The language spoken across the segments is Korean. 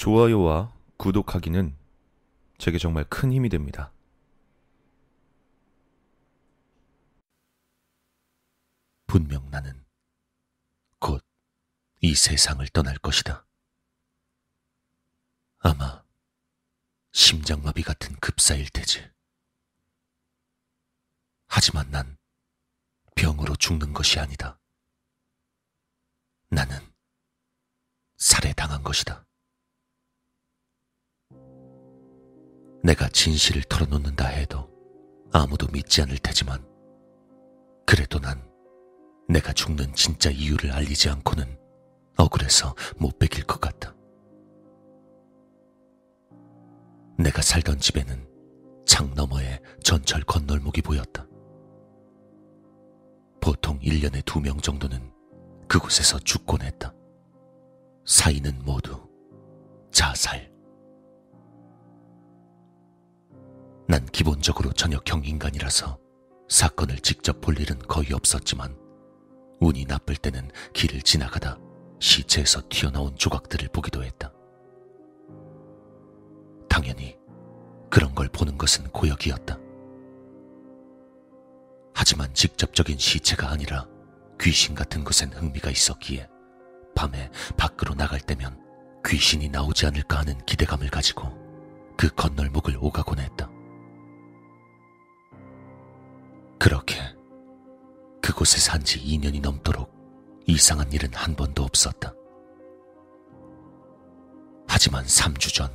좋아요와 구독하기는 제게 정말 큰 힘이 됩니다. 분명 나는 곧 이 세상을 떠날 것이다. 아마 심장마비 같은 급사일 테지. 하지만 난 병으로 죽는 것이 아니다. 나는 살해당한 것이다. 내가 진실을 털어놓는다 해도 아무도 믿지 않을 테지만, 그래도 난 내가 죽는 진짜 이유를 알리지 않고는 억울해서 못 베길 것 같다. 내가 살던 집에는 창 너머에 전철 건널목이 보였다. 보통 1년에 두 명 정도는 그곳에서 죽곤 했다. 사인은 모두 자살. 난 기본적으로 저녁형 인간이라서 사건을 직접 볼 일은 거의 없었지만 운이 나쁠 때는 길을 지나가다 시체에서 튀어나온 조각들을 보기도 했다. 당연히 그런 걸 보는 것은 고역이었다. 하지만 직접적인 시체가 아니라 귀신 같은 것엔 흥미가 있었기에 밤에 밖으로 나갈 때면 귀신이 나오지 않을까 하는 기대감을 가지고 그 건널목을 오가곤 했다. 그곳에 산 지 2년이 넘도록 이상한 일은 한 번도 없었다. 하지만 3주 전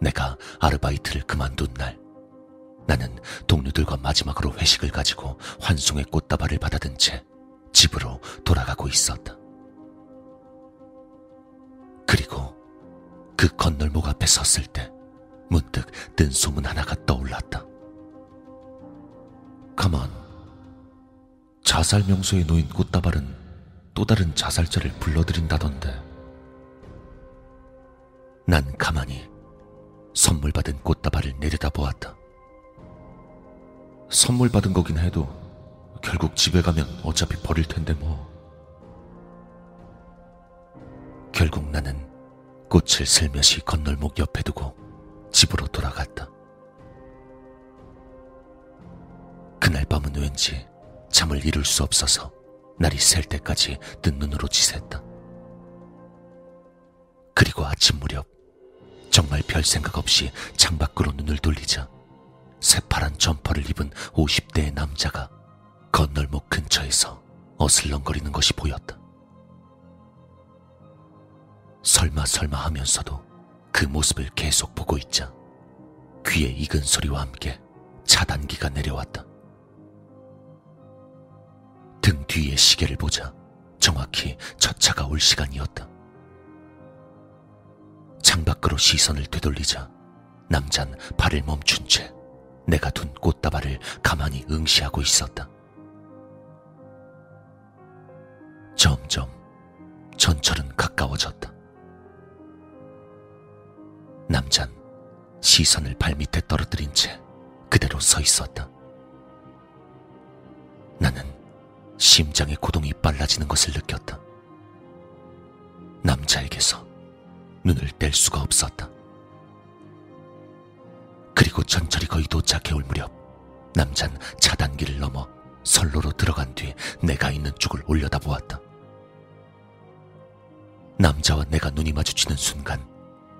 내가 아르바이트를 그만둔 날 나는 동료들과 마지막으로 회식을 가지고 환송의 꽃다발을 받아든 채 집으로 돌아가고 있었다. 그리고 그 건널목 앞에 섰을 때 문득 뜬 소문 하나가 떠올랐다. 가만. 자살 명소에 놓인 꽃다발은 또 다른 자살자를 불러들인다던데. 난 가만히 선물 받은 꽃다발을 내려다보았다. 선물 받은 거긴 해도 결국 집에 가면 어차피 버릴 텐데 뭐. 결국 나는 꽃을 슬며시 건널목 옆에 두고 집으로 돌아갔다. 그날 밤은 왠지 잠을 이룰 수 없어서 날이 셀 때까지 뜬 눈으로 지샜다. 그리고 아침 무렵 정말 별 생각 없이 창밖으로 눈을 돌리자 새파란 점퍼를 입은 50대의 남자가 건널목 근처에서 어슬렁거리는 것이 보였다. 설마 설마 하면서도 그 모습을 계속 보고 있자 귀에 익은 소리와 함께 차단기가 내려왔다. 뒤의 시계를 보자 정확히 첫 차가 올 시간이었다. 창밖으로 시선을 되돌리자 남잔 발을 멈춘 채 내가 둔 꽃다발을 가만히 응시하고 있었다. 점점 전철은 가까워졌다. 남잔 시선을 발밑에 떨어뜨린 채 그대로 서 있었다. 심장의 고동이 빨라지는 것을 느꼈다. 남자에게서 눈을 뗄 수가 없었다. 그리고 전철이 거의 도착해올 무렵 남잔 차단기를 넘어 선로로 들어간 뒤 내가 있는 쪽을 올려다보았다. 남자와 내가 눈이 마주치는 순간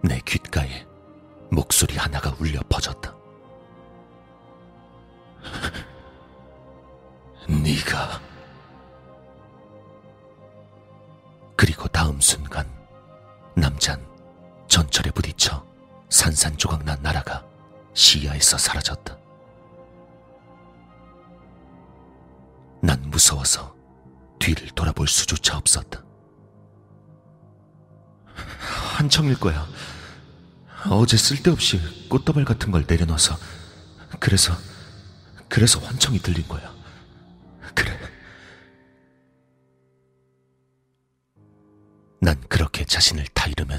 내 귓가에 목소리 하나가 울려 퍼졌다. 네가 순간 남잔 전철에 부딪혀 산산조각 난 나라가 시야에서 사라졌다. 난 무서워서 뒤를 돌아볼 수조차 없었다. 한청일 거야. 어제 쓸데없이 꽃다발 같은 걸 내려놔서 그래서 그래서 환청이 들린 거야.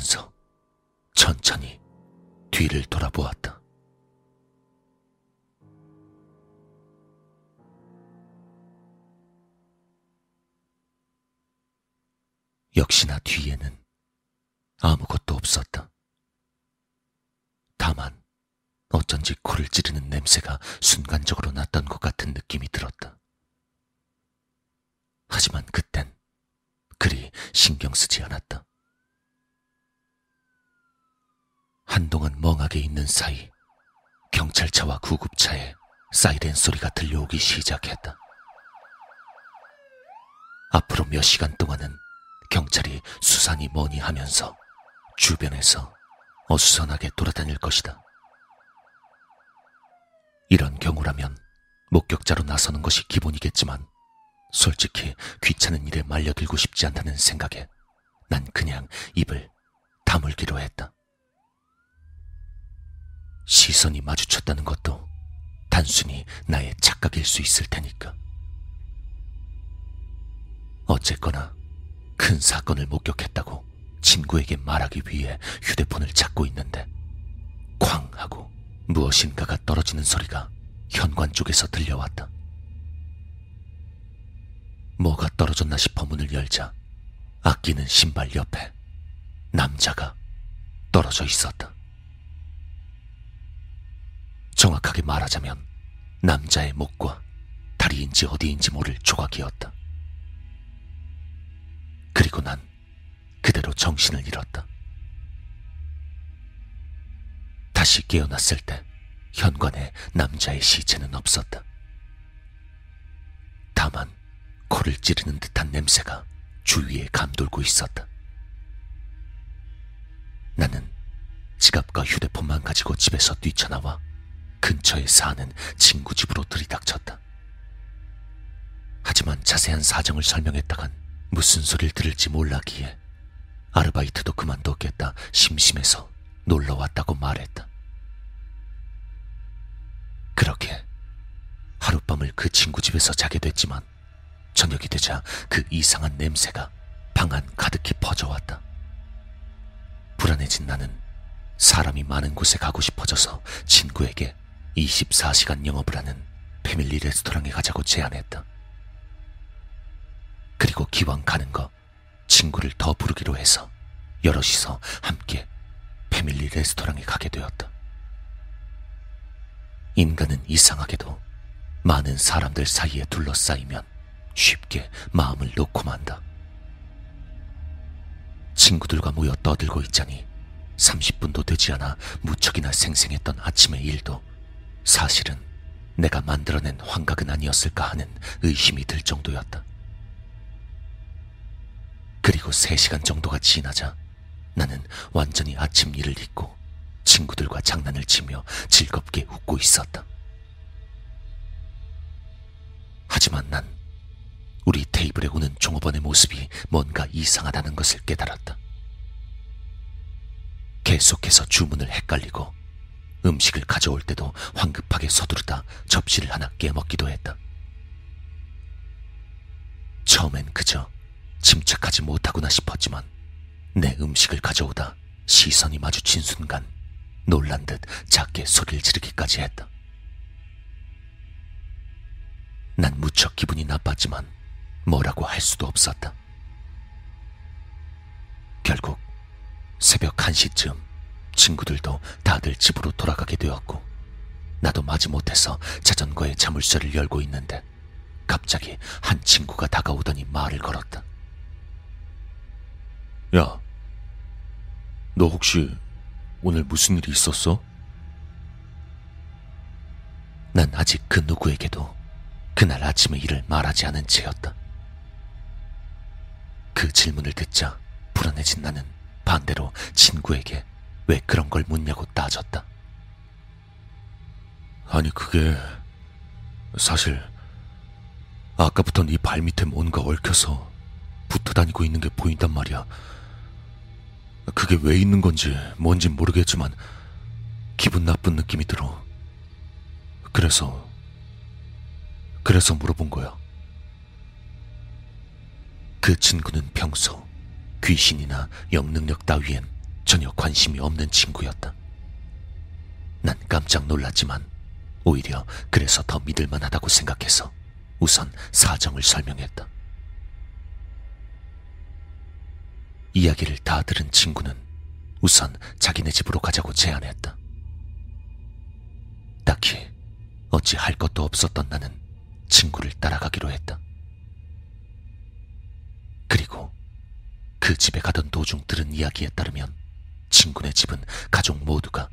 하면서 천천히 뒤를 돌아보았다. 역시나 뒤에는 아무것도 없었다. 다만 어쩐지 코를 찌르는 냄새가 순간적으로 났던 것 같은 느낌이 들었다. 하지만 그땐 그리 신경 쓰지 않았다. 한동안 멍하게 있는 사이 경찰차와 구급차에 사이렌 소리가 들려오기 시작했다. 앞으로 몇 시간 동안은 경찰이 수산이 뭐니 하면서 주변에서 어수선하게 돌아다닐 것이다. 이런 경우라면 목격자로 나서는 것이 기본이겠지만 솔직히 귀찮은 일에 말려들고 싶지 않다는 생각에 난 그냥 입을 다물기로 했다. 시선이 마주쳤다는 것도 단순히 나의 착각일 수 있을 테니까. 어쨌거나 큰 사건을 목격했다고 친구에게 말하기 위해 휴대폰을 찾고 있는데 쾅 하고 무엇인가가 떨어지는 소리가 현관 쪽에서 들려왔다. 뭐가 떨어졌나 싶어 문을 열자 아끼는 신발 옆에 남자가 떨어져 있었다. 정확하게 말하자면 남자의 목과 다리인지 어디인지 모를 조각이었다. 그리고 난 그대로 정신을 잃었다. 다시 깨어났을 때 현관에 남자의 시체는 없었다. 다만 코를 찌르는 듯한 냄새가 주위에 감돌고 있었다. 나는 지갑과 휴대폰만 가지고 집에서 뛰쳐나와 근처에 사는 친구 집으로 들이닥쳤다. 하지만 자세한 사정을 설명했다간 무슨 소리를 들을지 몰라기에 아르바이트도 그만뒀겠다 심심해서 놀러 왔다고 말했다. 그렇게 하룻밤을 그 친구 집에서 자게 됐지만 저녁이 되자 그 이상한 냄새가 방 안 가득히 퍼져왔다. 불안해진 나는 사람이 많은 곳에 가고 싶어져서 친구에게 24시간 영업을 하는 패밀리 레스토랑에 가자고 제안했다. 그리고 기왕 가는 거 친구를 더 부르기로 해서 여럿이서 함께 패밀리 레스토랑에 가게 되었다. 인간은 이상하게도 많은 사람들 사이에 둘러싸이면 쉽게 마음을 놓고 만다. 친구들과 모여 떠들고 있자니 30분도 되지 않아 무척이나 생생했던 아침의 일도 사실은 내가 만들어낸 환각은 아니었을까 하는 의심이 들 정도였다. 그리고 3시간 정도가 지나자 나는 완전히 아침 일을 잊고 친구들과 장난을 치며 즐겁게 웃고 있었다. 하지만 난 우리 테이블에 오는 종업원의 모습이 뭔가 이상하다는 것을 깨달았다. 계속해서 주문을 헷갈리고 음식을 가져올 때도 황급하게 서두르다 접시를 하나 깨먹기도 했다. 처음엔 그저 침착하지 못하구나 싶었지만 내 음식을 가져오다 시선이 마주친 순간 놀란 듯 작게 소리를 지르기까지 했다. 난 무척 기분이 나빴지만 뭐라고 할 수도 없었다. 결국 새벽 1시쯤 친구들도 다들 집으로 돌아가게 되었고 나도 마지못해서 자전거의 자물쇠를 열고 있는데 갑자기 한 친구가 다가오더니 말을 걸었다. 야, 너 혹시 오늘 무슨 일이 있었어? 난 아직 그 누구에게도 그날 아침의 일을 말하지 않은 채였다. 그 질문을 듣자 불안해진 나는 반대로 친구에게 왜 그런 걸 묻냐고 따졌다. 아니, 그게 사실 아까부터 네 발밑에 뭔가 얽혀서 붙어 다니고 있는 게 보인단 말이야. 그게 왜 있는 건지 뭔진 모르겠지만 기분 나쁜 느낌이 들어. 그래서 그래서 물어본 거야. 그 친구는 평소 귀신이나 영능력 따위엔 전혀 관심이 없는 친구였다. 난 깜짝 놀랐지만 오히려 그래서 더 믿을만하다고 생각해서 우선 사정을 설명했다. 이야기를 다 들은 친구는 우선 자기네 집으로 가자고 제안했다. 딱 딱히 어찌 할 것도 없었던 나는 친구를 따라가기로 했다. 그리고 그 집에 가던 도중 들은 이야기에 따르면 친구네 집은 가족 모두가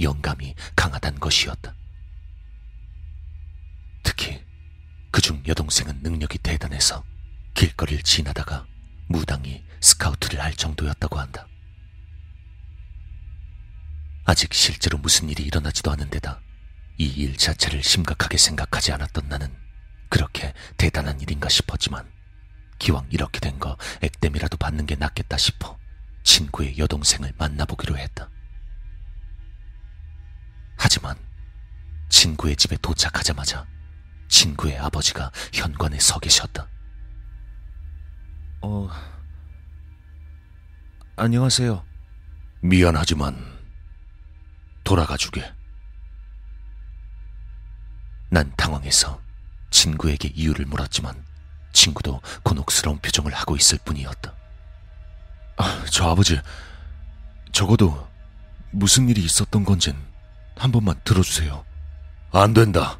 영감이 강하단 것이었다. 특히 그중 여동생은 능력이 대단해서 길거리를 지나다가 무당이 스카우트를 할 정도였다고 한다. 아직 실제로 무슨 일이 일어나지도 않은 데다 이 일 자체를 심각하게 생각하지 않았던 나는 그렇게 대단한 일인가 싶었지만 기왕 이렇게 된 거 액땜이라도 받는 게 낫겠다 싶어 친구의 여동생을 만나보기로 했다. 하지만 친구의 집에 도착하자마자 친구의 아버지가 현관에 서 계셨다. 어, 안녕하세요. 미안하지만 돌아가 주게. 난 당황해서 친구에게 이유를 물었지만 친구도 곤혹스러운 표정을 하고 있을 뿐이었다. 아, 저 아버지, 적어도 무슨 일이 있었던 건진 한 번만 들어주세요. 안 된다.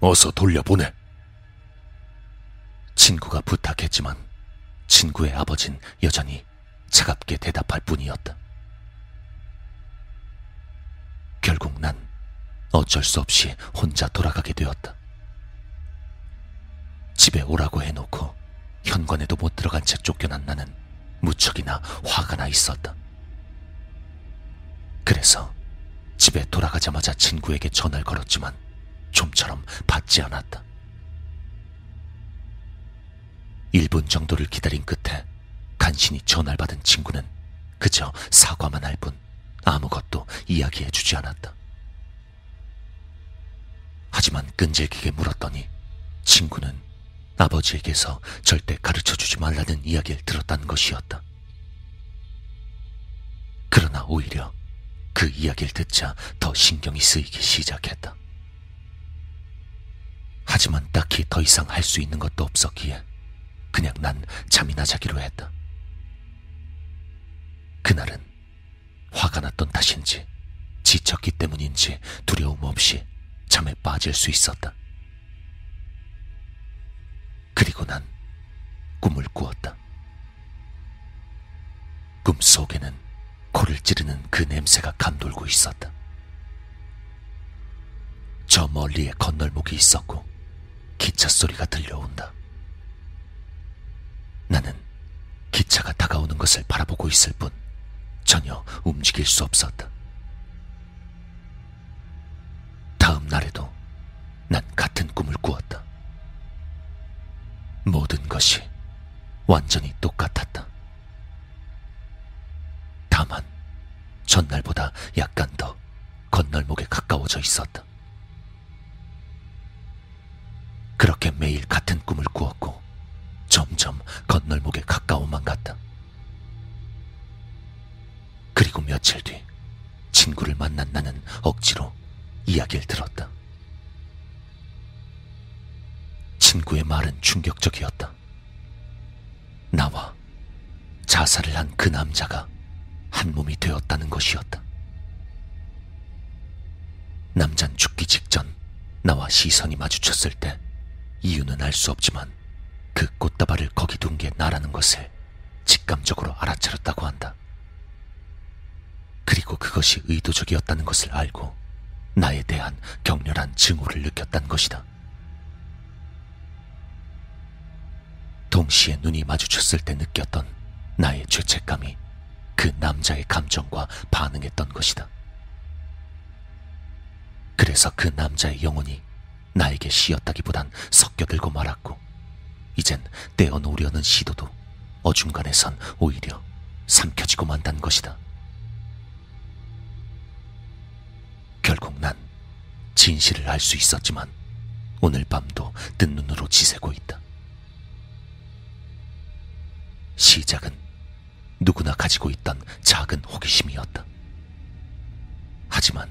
어서 돌려보내. 친구가 부탁했지만 친구의 아버진 여전히 차갑게 대답할 뿐이었다. 결국 난 어쩔 수 없이 혼자 돌아가게 되었다. 집에 오라고 해놓고 현관에도 못 들어간 채 쫓겨난 나는 무척이나 화가 나 있었다. 그래서 집에 돌아가자마자 친구에게 전화를 걸었지만 좀처럼 받지 않았다. 1분 정도를 기다린 끝에 간신히 전화를 받은 친구는 그저 사과만 할 뿐 아무것도 이야기해 주지 않았다. 하지만 끈질기게 물었더니 친구는 아버지에게서 절대 가르쳐 주지 말라는 이야기를 들었다는 것이었다. 그러나 오히려 그 이야기를 듣자 더 신경이 쓰이기 시작했다. 하지만 딱히 더 이상 할 수 있는 것도 없었기에 그냥 난 잠이나 자기로 했다. 그날은 화가 났던 탓인지 지쳤기 때문인지 두려움 없이 잠에 빠질 수 있었다. 그리고 난 꿈을 꾸었다. 꿈 속에는 코를 찌르는 그 냄새가 감돌고 있었다. 저 멀리에 건널목이 있었고 기차 소리가 들려온다. 나는 기차가 다가오는 것을 바라보고 있을 뿐 전혀 움직일 수 없었다. 다음 날에도 완전히 똑같았다. 다만 전날보다 약간 더 건널목에 가까워져 있었다. 그렇게 매일 같은 꿈을 꾸었고 점점 건널목에 가까워만 갔다. 그리고 며칠 뒤 친구를 만난 나는 억지로 이야기를 들었다. 친구의 말은 충격적이었다. 자살을 한 그 남자가 한 몸이 되었다는 것이었다. 남잔 죽기 직전 나와 시선이 마주쳤을 때 이유는 알 수 없지만 그 꽃다발을 거기 둔 게 나라는 것을 직감적으로 알아차렸다고 한다. 그리고 그것이 의도적이었다는 것을 알고 나에 대한 격렬한 증오를 느꼈다는 것이다. 동시에 눈이 마주쳤을 때 느꼈던 나의 죄책감이 그 남자의 감정과 반응했던 것이다. 그래서 그 남자의 영혼이 나에게 씌었다기보단 섞여들고 말았고, 이젠 떼어놓으려는 시도도 어중간해선 오히려 삼켜지고 만단 것이다. 결국 난 진실을 알 수 있었지만 오늘 밤도 뜬 눈으로 지새고 있다. 시작은 누구나 가지고 있던 작은 호기심이었다. 하지만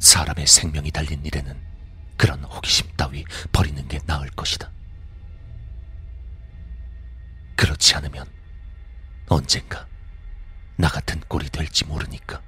사람의 생명이 달린 일에는 그런 호기심 따위 버리는 게 나을 것이다. 그렇지 않으면 언젠가 나 같은 꼴이 될지 모르니까.